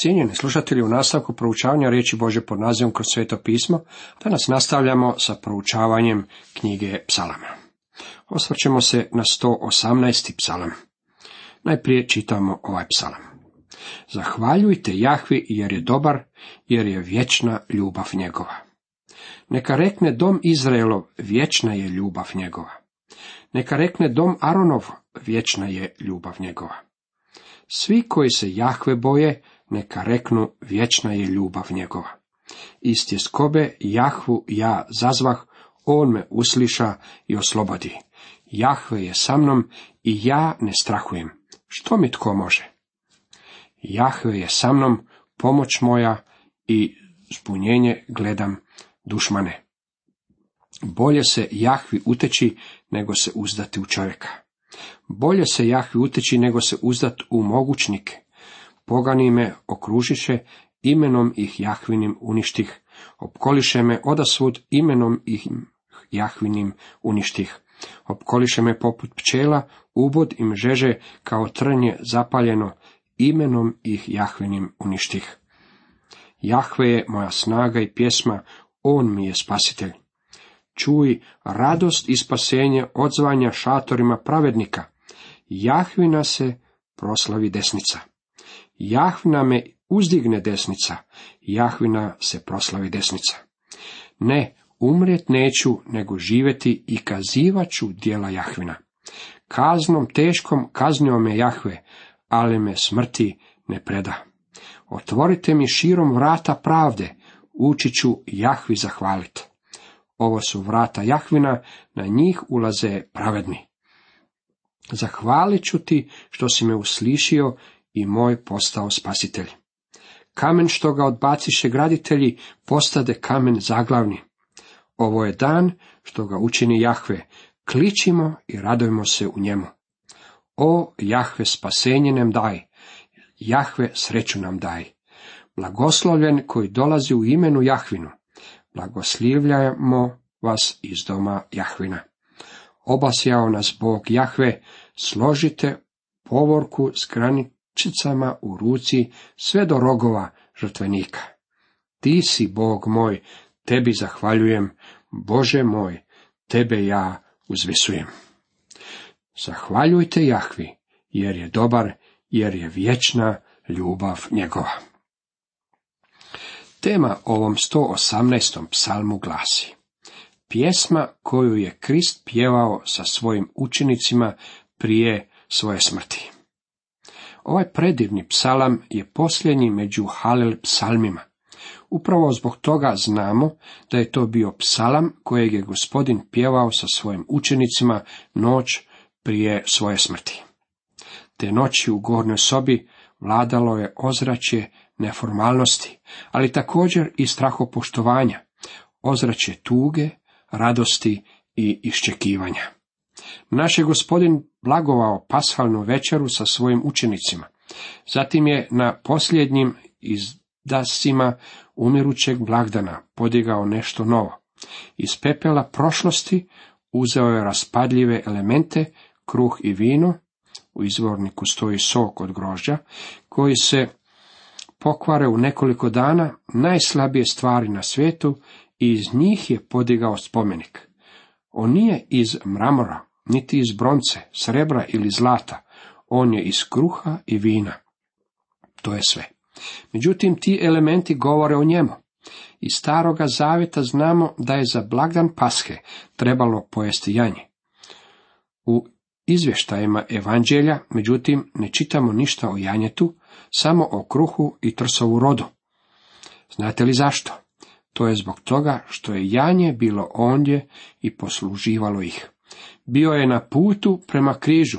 Cijenjeni slušatelji, u nastavku proučavanja riječi Bože pod nazivom kroz sveto pismo, danas nastavljamo sa proučavanjem knjige psalama. Osvrćemo se na 118. psalam. Najprije čitamo ovaj psalam. Zahvaljujte Jahvi jer je dobar, jer je vječna ljubav njegova. Neka rekne dom Izraelov, vječna je ljubav njegova. Neka rekne dom Aronov, vječna je ljubav njegova. Svi koji se Jahve boje, neka reknu vječna je ljubav njegova. Iz tjeskobe Jahvu ja zazvah, on me usliša i oslobodi. Jahve je sa mnom i ja ne strahujem. Što mi tko može? Jahve je sa mnom, pomoć moja i zbunjenje gledam dušmane. Bolje se Jahvi uteći nego se uzdati u čovjeka. Bolje se Jahvi uteći nego se uzdati u mogućnike. Pogani me okružiše, imenom ih Jahvinim uništih. Opkoliše me odasvud, imenom ih Jahvinim uništih. Opkoliše me poput pčela, ubod im žeže kao trnje zapaljeno, imenom ih Jahvinim uništih. Jahve je moja snaga i pjesma, on mi je spasitelj. Čuj radost i spasenje odzvanja šatorima pravednika. Jahvina se proslavi desnica. Jahvina me uzdigne desnica, Jahvina se proslavi desnica. Ne, umrijet neću, nego živjeti i kazivaću dijela Jahvina. Kaznom teškom kaznio me Jahve, ali me smrti ne preda. Otvorite mi širom vrata pravde, ući ću Jahvi zahvaliti. Ovo su vrata Jahvina, na njih ulaze pravedni. Zahvalit ću ti što si me uslišio i moj postao spasitelj. Kamen što ga odbaciše graditelji, postade kamen zaglavni. Ovo je dan što ga učini Jahve, kličimo i radujemo se u njemu. O Jahve spasenje nam daj, Jahve sreću nam daj. Blagoslovljen koji dolazi u imenu Jahvinu, blagoslivljamo vas iz doma Jahvina. Obasjao nas Bog Jahve, složite povorku s graničicama u ruci sve do rogova žrtvenika. Ti si Bog moj, tebi zahvaljujem, Bože moj, tebe ja uzvisujem. Zahvaljujte Jahvi, jer je dobar, jer je vječna ljubav njegova. Tema ovom 118. psalmu glasi Pjesma koju je Krist pjevao sa svojim učenicima prije svoje smrti. Ovaj predivni psalam je posljednji među Halel psalmima. Upravo zbog toga znamo da je to bio psalam kojeg je gospodin pjevao sa svojim učenicima noć prije svoje smrti. Te noći u gornjoj sobi vladalo je ozračje neformalnosti, ali također i strahopoštovanja, ozračje tuge, radosti i iščekivanja. Naš je gospodin blagovao pashalnu večeru sa svojim učenicima. Zatim je na posljednjim izdasima umirućeg blagdana podigao nešto novo. Iz pepela prošlosti uzeo je raspadljive elemente, kruh i vino, u izvorniku stoji sok od grožđa, koji se pokvare u nekoliko dana, najslabije stvari na svijetu i iz njih je podigao spomenik. On nije iz mramora, niti iz bronce, srebra ili zlata, on je iz kruha i vina. To je sve. Međutim, ti elementi govore o njemu. Iz staroga zavjeta znamo da je za blagdan pashe trebalo pojesti janje. U izvještajima evanđelja, međutim, ne čitamo ništa o janjetu, samo o kruhu i trsovu rodu. Znate li zašto? To je zbog toga što je janje bilo ondje i posluživalo ih. Bio je na putu prema križu,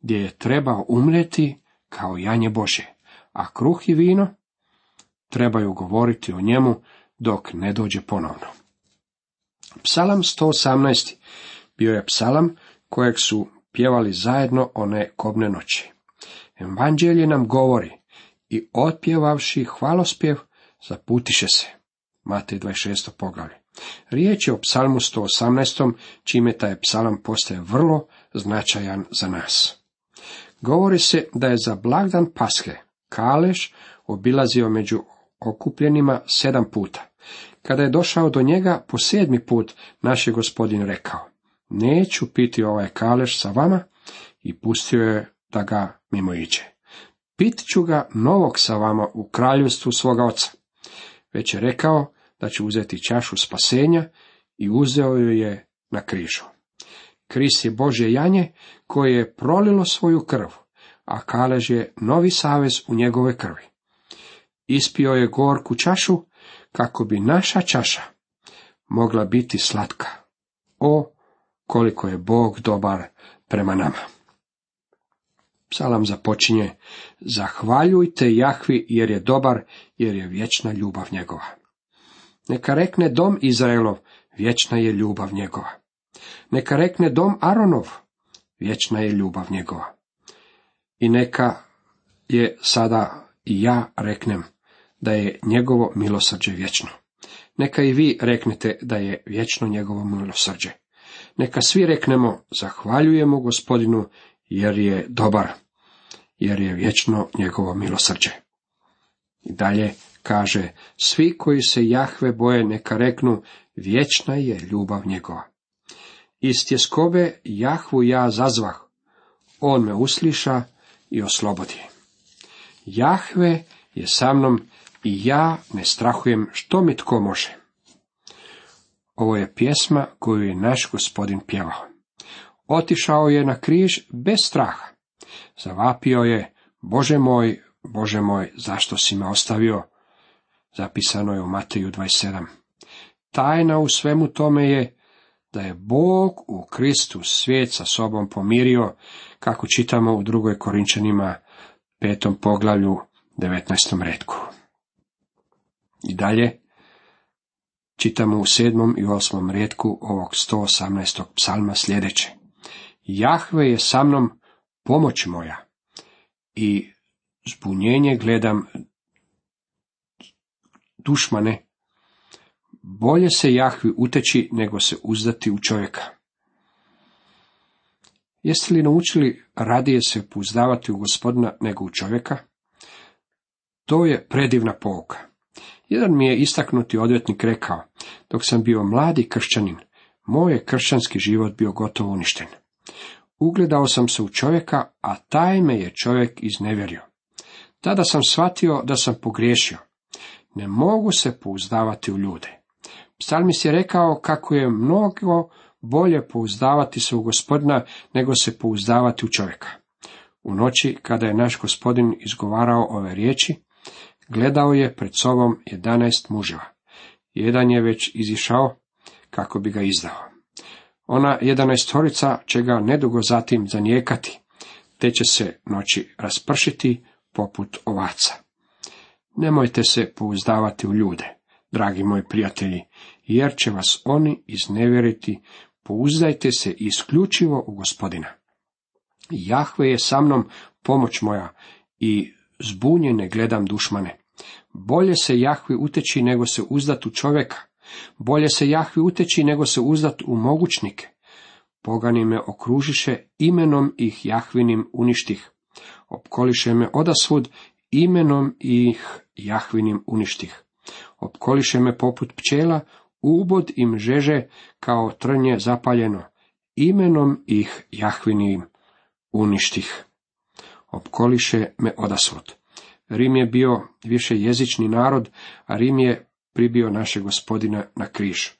gdje je trebao umreti kao janje Bože, a kruh i vino trebaju govoriti o njemu dok ne dođe ponovno. Psalam 118. bio je psalam kojeg su pjevali zajedno one kobne noći. Evanđelje nam govori i otpjevavši hvalospjev zaputiše se. Matej 26. poglavlje. Riječ je o psalmu 118. čime taj psalam postaje vrlo značajan za nas. Govori se da je za blagdan pashe Kaleš obilazio među okupljenima sedam puta. Kada je došao do njega po sedmi put, naš je gospodin rekao, neću piti ovaj kaleš sa vama i pustio je da ga mimo iđe. Pit ću ga novog sa vama u kraljevstvu svoga oca. Već je rekao da će uzeti čašu spasenja i uzeo ju je na križu. Kris je Božje janje koje je prolilo svoju krv, a kalež je novi savez u njegove krvi. Ispio je gorku čašu kako bi naša čaša mogla biti slatka. O, koliko je Bog dobar prema nama. Psalam započinje, zahvaljujte Jahvi jer je dobar, jer je vječna ljubav njegova. Neka rekne dom Izraelov, vječna je ljubav njegova. Neka rekne dom Aronov, vječna je ljubav njegova. I neka je sada i ja reknem da je njegovo milosrđe vječno. Neka i vi reknete da je vječno njegovo milosrđe. Neka svi reknemo, zahvaljujemo gospodinu, jer je dobar, jer je vječno njegovo milosrđe. I dalje kaže, svi koji se Jahve boje, neka reknu, vječna je ljubav njegova. Iz tjeskobe Jahvu ja zazvah, on me usliša i oslobodi. Jahve je sa mnom i ja ne strahujem što mi tko može. Ovo je pjesma koju je naš gospodin pjevao. Otišao je na križ bez straha. Zavapio je, Bože moj, Bože moj, zašto si me ostavio? Zapisano je u Mateju 27. Tajna u svemu tome je da je Bog u Kristu svijet sa sobom pomirio, kako čitamo u drugoj Korinčanima petom poglavlju 19. redku. I dalje čitamo u sedmom i osmom redku ovog 118. psalma sljedeće. Jahve je sa mnom pomoć moja i zbunjenje gledam dušmane, bolje se Jahvi uteći nego se uzdati u čovjeka. Jeste li naučili radije se pouzdavati u gospodina nego u čovjeka? To je predivna pouka. Jedan mi je istaknuti odvjetnik rekao, dok sam bio mladi kršćanin, moj je kršćanski život bio gotovo uništen. Ugledao sam se u čovjeka, a taj me je čovjek iznevjerio. Tada sam shvatio da sam pogriješio. Ne mogu se pouzdavati u ljude. Psalmis je rekao kako je mnogo bolje pouzdavati se u gospodina nego se pouzdavati u čovjeka. U noći, kada je naš gospodin izgovarao ove riječi, gledao je pred sobom jedanaest muževa. Jedan je već izišao kako bi ga izdao. Ona jedanaestorica će ga nedugo zatim zanijekati, te će se noći raspršiti poput ovaca. Nemojte se pouzdavati u ljude, dragi moji prijatelji, jer će vas oni iznevjeriti, pouzdajte se isključivo u gospodina. Jahve je sa mnom pomoć moja i zbunjene gledam dušmane. Bolje se Jahvi uteći nego se uzdat u čovjeka. Bolje se Jahvi uteći nego se uzdat u mogućnike. Pogani me okružiše, imenom ih Jahvinim uništih. Opkoliše me odasvud, imenom ih Jahvinim uništih. Opkoliše me poput pčela, ubod im žeže kao trnje zapaljeno. Imenom ih Jahvinim uništih. Opkoliše me odasvud. Rim je bio više jezični narod, a Rim je pribio naše gospodina na križ.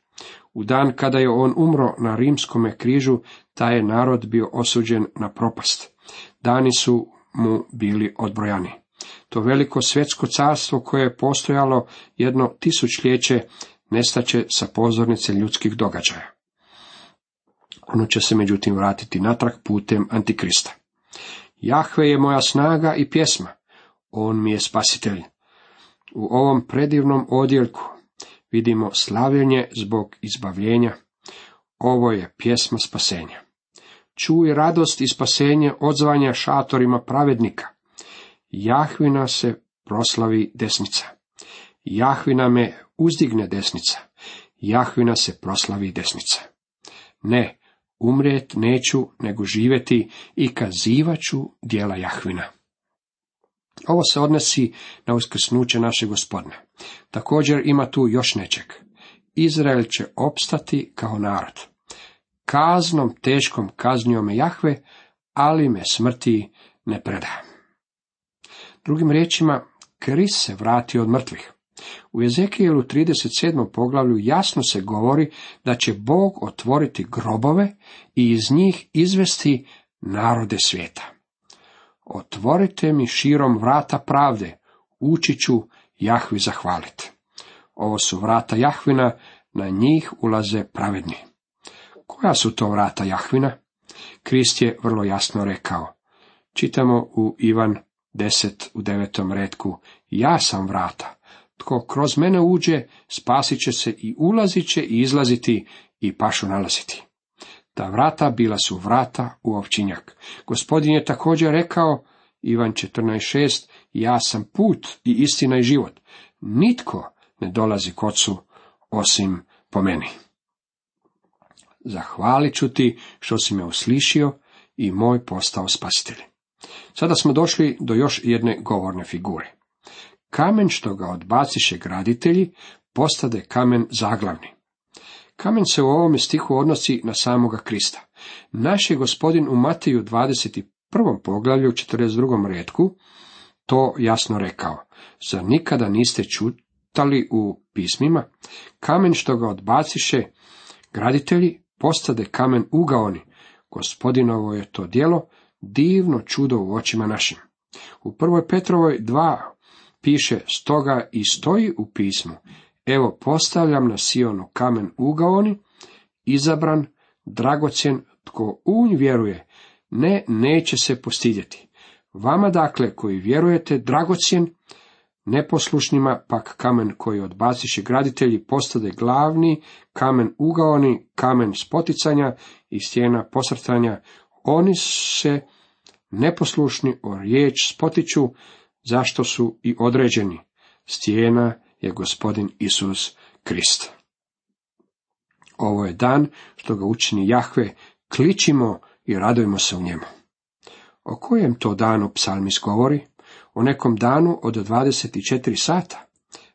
U dan kada je on umro na rimskome križu, taj je narod bio osuđen na propast. Dani su mu bili odbrojani. To veliko svjetsko carstvo koje je postojalo jedno tisućljeće nestaće sa pozornice ljudskih događaja. Ono će se međutim vratiti natrag putem Antikrista. Jahve je moja snaga i pjesma, on mi je spasitelj. U ovom predivnom odjeljku vidimo slavljenje zbog izbavljenja. Ovo je pjesma spasenja. Čuj radost i spasenje odzvanja šatorima pravednika. Jahvina se proslavi desnica. Jahvina me uzdigne desnica. Jahvina se proslavi desnica. Ne, umrijet neću, nego živjeti i kazivaću dijela Jahvina. Ovo se odnosi na uskrsnuće naše gospodine. Također ima tu još nečeg. Izrael će opstati kao narod. Kaznom teškom kaznio me Jahve, ali me smrti ne preda. Drugim riječima, Kris se vrati od mrtvih. U Ezekijelu 37. poglavlju jasno se govori da će Bog otvoriti grobove i iz njih izvesti narode svijeta. Otvorite mi širom vrata pravde, ući ću Jahvi zahvaliti. Ovo su vrata Jahvina, na njih ulaze pravedni. Koja su to vrata Jahvina? Krist je vrlo jasno rekao. Čitamo u Ivan 10 u devetom redku. Ja sam vrata. Tko kroz mene uđe, spasit će se i ulazit će i izlaziti i pašu nalaziti. Ta vrata bila su vrata u ovčinjak. Gospodin je također rekao, Ivan 14.6, ja sam put i istina i život. Nitko ne dolazi k ocu osim po meni. Zahvalit ću ti što si me uslišio i moj postao spasitelj. Sada smo došli do još jedne govorne figure. Kamen što ga odbaciše graditelji, postade kamen zaglavni. Kamen se u ovome stihu odnosi na samoga Krista. Naš je gospodin u Mateju 21. poglavlju 42. redku to jasno rekao. Zar nikada niste čutali u pismima? Kamen što ga odbaciše graditelji, postade kamen ugaoni. Gospodinovo je to djelo, divno čudo u očima našim. U prvoj Petrovoj dva piše stoga i stoji u pismu. Evo postavljam na Sionu kamen ugaoni, izabran, dragocjen, tko u nj vjeruje, ne, neće se postidjeti. Vama dakle, koji vjerujete, dragocjen, neposlušnima pak kamen koji odbaciše graditelji postade glavni, kamen ugaoni, kamen spoticanja i stjena posrtanja, oni se neposlušni o riječ spotiču, zašto su i određeni. Stijena je gospodin Isus Krist. Ovo je dan što ga učini Jahve, kličimo i radujemo se u njemu. O kojem to danu psalmis govori? O nekom danu od 24 sata?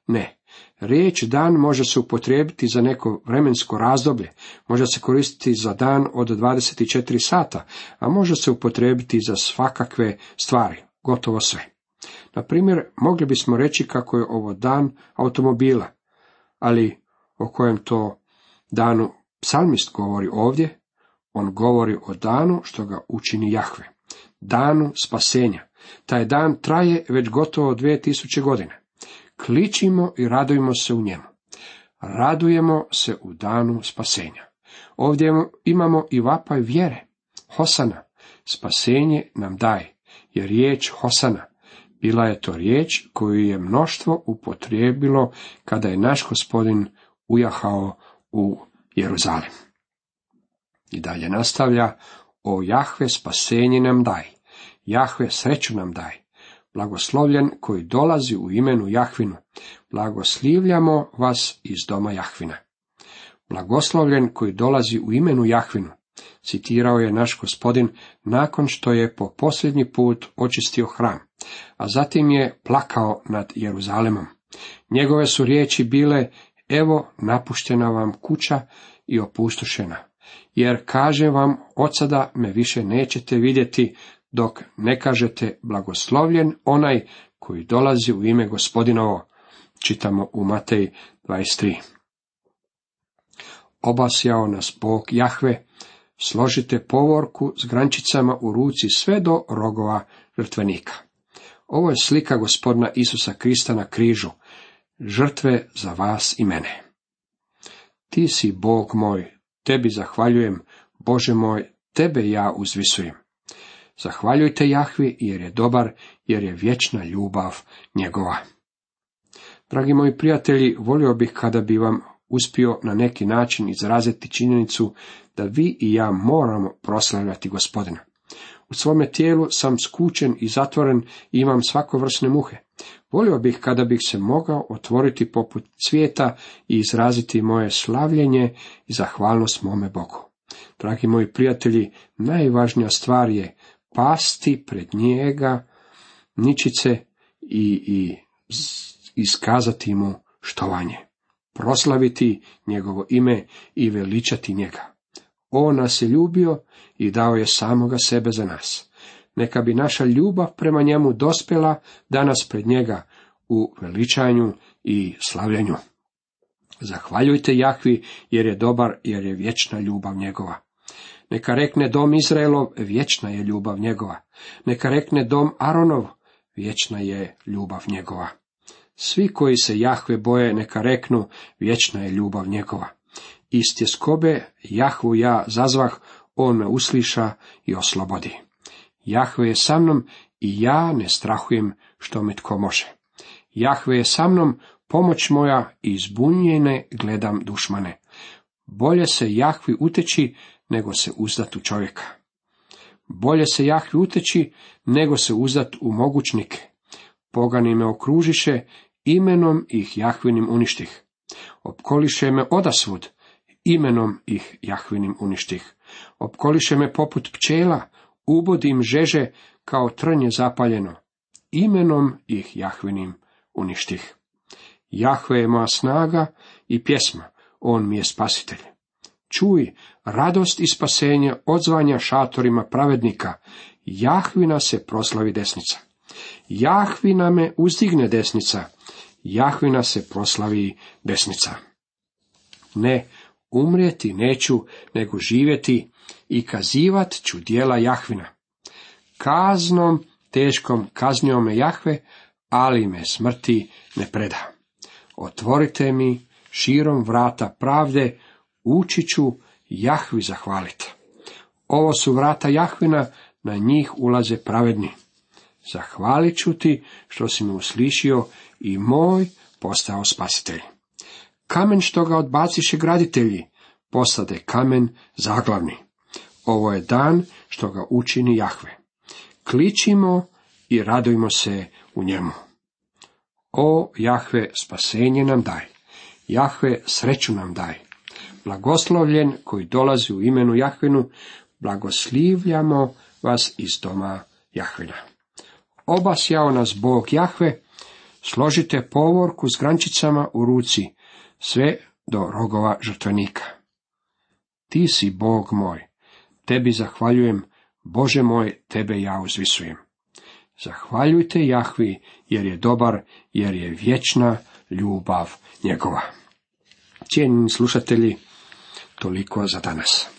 Ne. Riječ dan može se upotrijebiti za neko vremensko razdoblje, može se koristiti za dan od 24 sata, a može se upotrijebiti za svakakve stvari, gotovo sve. Na primjer, mogli bismo reći kako je ovo dan automobila, ali o kojem to danu psalmist govori ovdje, on govori o danu što ga učini Jahve, danu spasenja. Taj dan traje već gotovo dvije tisuće godine. Kličimo i radujemo se u njemu. Radujemo se u danu spasenja. Ovdje imamo i vapaj vjere. Hosana. Spasenje nam daje. Je riječ Hosana. Bila je to riječ koju je mnoštvo upotrijebilo kada je naš gospodin ujahao u Jeruzalem. I dalje nastavlja, o Jahve spasenje nam daj, Jahve sreću nam daj, blagoslovljen koji dolazi u imenu Jahvinu, blagoslivljamo vas iz doma Jahvina. Blagoslovljen koji dolazi u imenu Jahvinu, citirao je naš gospodin nakon što je po posljednji put očistio hram, a zatim je plakao nad Jeruzalemom. Njegove su riječi bile, evo napuštena vam kuća i opustošena, jer kaže vam, od sada me više nećete vidjeti, dok ne kažete blagoslovljen onaj koji dolazi u ime gospodinovo. Čitamo u Matej 23. Obasjao nas Bog Jahve, složite povorku s grančicama u ruci sve do rogova žrtvenika. Ovo je slika gospodina Isusa Krista na križu, žrtve za vas i mene. Ti si Bog moj, tebi zahvaljujem, Bože moj, tebe ja uzvisujem. Zahvaljujte Jahvi jer je dobar, jer je vječna ljubav njegova. Dragi moji prijatelji, volio bih kada bi vam uspio na neki način izraziti činjenicu da vi i ja moramo proslavljati gospodina. U svome tijelu sam skučen i zatvoren i imam svakovrsne muhe. Volio bih kada bih se mogao otvoriti poput cvijeta i izraziti moje slavljenje i zahvalnost mome Bogu. Dragi moji prijatelji, najvažnija stvar je pasti pred njega ničice i, i iskazati mu štovanje, proslaviti njegovo ime i veličati njega. On nas je ljubio i dao je samoga sebe za nas. Neka bi naša ljubav prema njemu dospjela danas pred njega u veličanju i slavljanju. Zahvaljujte Jahvi jer je dobar, jer je vječna ljubav njegova. Neka rekne dom Izraelov, vječna je ljubav njegova. Neka rekne dom Aronov, vječna je ljubav njegova. Svi koji se Jahve boje, neka reknu, vječna je ljubav njegova. Iz tjeskobe Jahvu ja zazvah, on me usliša i oslobodi. Jahve je sa mnom i ja ne strahujem što mi tko može. Jahve je sa mnom, pomoć moja i izbunjene gledam dušmane. Bolje se Jahvi uteći nego se uzdat u čovjeka. Bolje se Jahvi uteći nego se uzdat u mogućnike. Pogani me okružiše, imenom ih Jahvinim uništih. Opkoliše me odasvud, imenom ih Jahvinim uništih. Opkoliše me poput pčela, ubodim žeže kao trnje zapaljeno. Imenom ih Jahvinim uništih. Jahve je moja snaga i pjesma, on mi je spasitelj. Čuj, radost i spasenje odzvanja šatorima pravednika, Jahvina se proslavi desnica. Jahvina me uzdigne desnica, Jahvina se proslavi desnica. Ne, umrijeti neću, nego živjeti i kazivat ću dijela Jahvina. Kaznom, teškom kaznio me Jahve, ali me smrti ne preda. Otvorite mi širom vrata pravde, ući ću Jahvi zahvaliti. Ovo su vrata Jahvina, na njih ulaze pravedni. Zahvalit ću ti što si me uslišio i moj postao spasitelj. Kamen što ga odbaciše graditelji, postade kamen zaglavni. Ovo je dan što ga učini Jahve. Kličimo i radujmo se u njemu. O Jahve, spasenje nam daj. Jahve, sreću nam daj. Blagoslovljen koji dolazi u imenu Jahvinu, blagoslivljamo vas iz doma Jahvina. Obasjao nas Bog Jahve, složite povorku s grančicama u ruci, sve do rogova žrtvenika. Ti si Bog moj, tebi zahvaljujem, Bože moj, tebe ja uzvisujem. Zahvaljujte Jahvi, jer je dobar, jer je vječna ljubav njegova. Cijenjeni slušatelji, toliko za danas.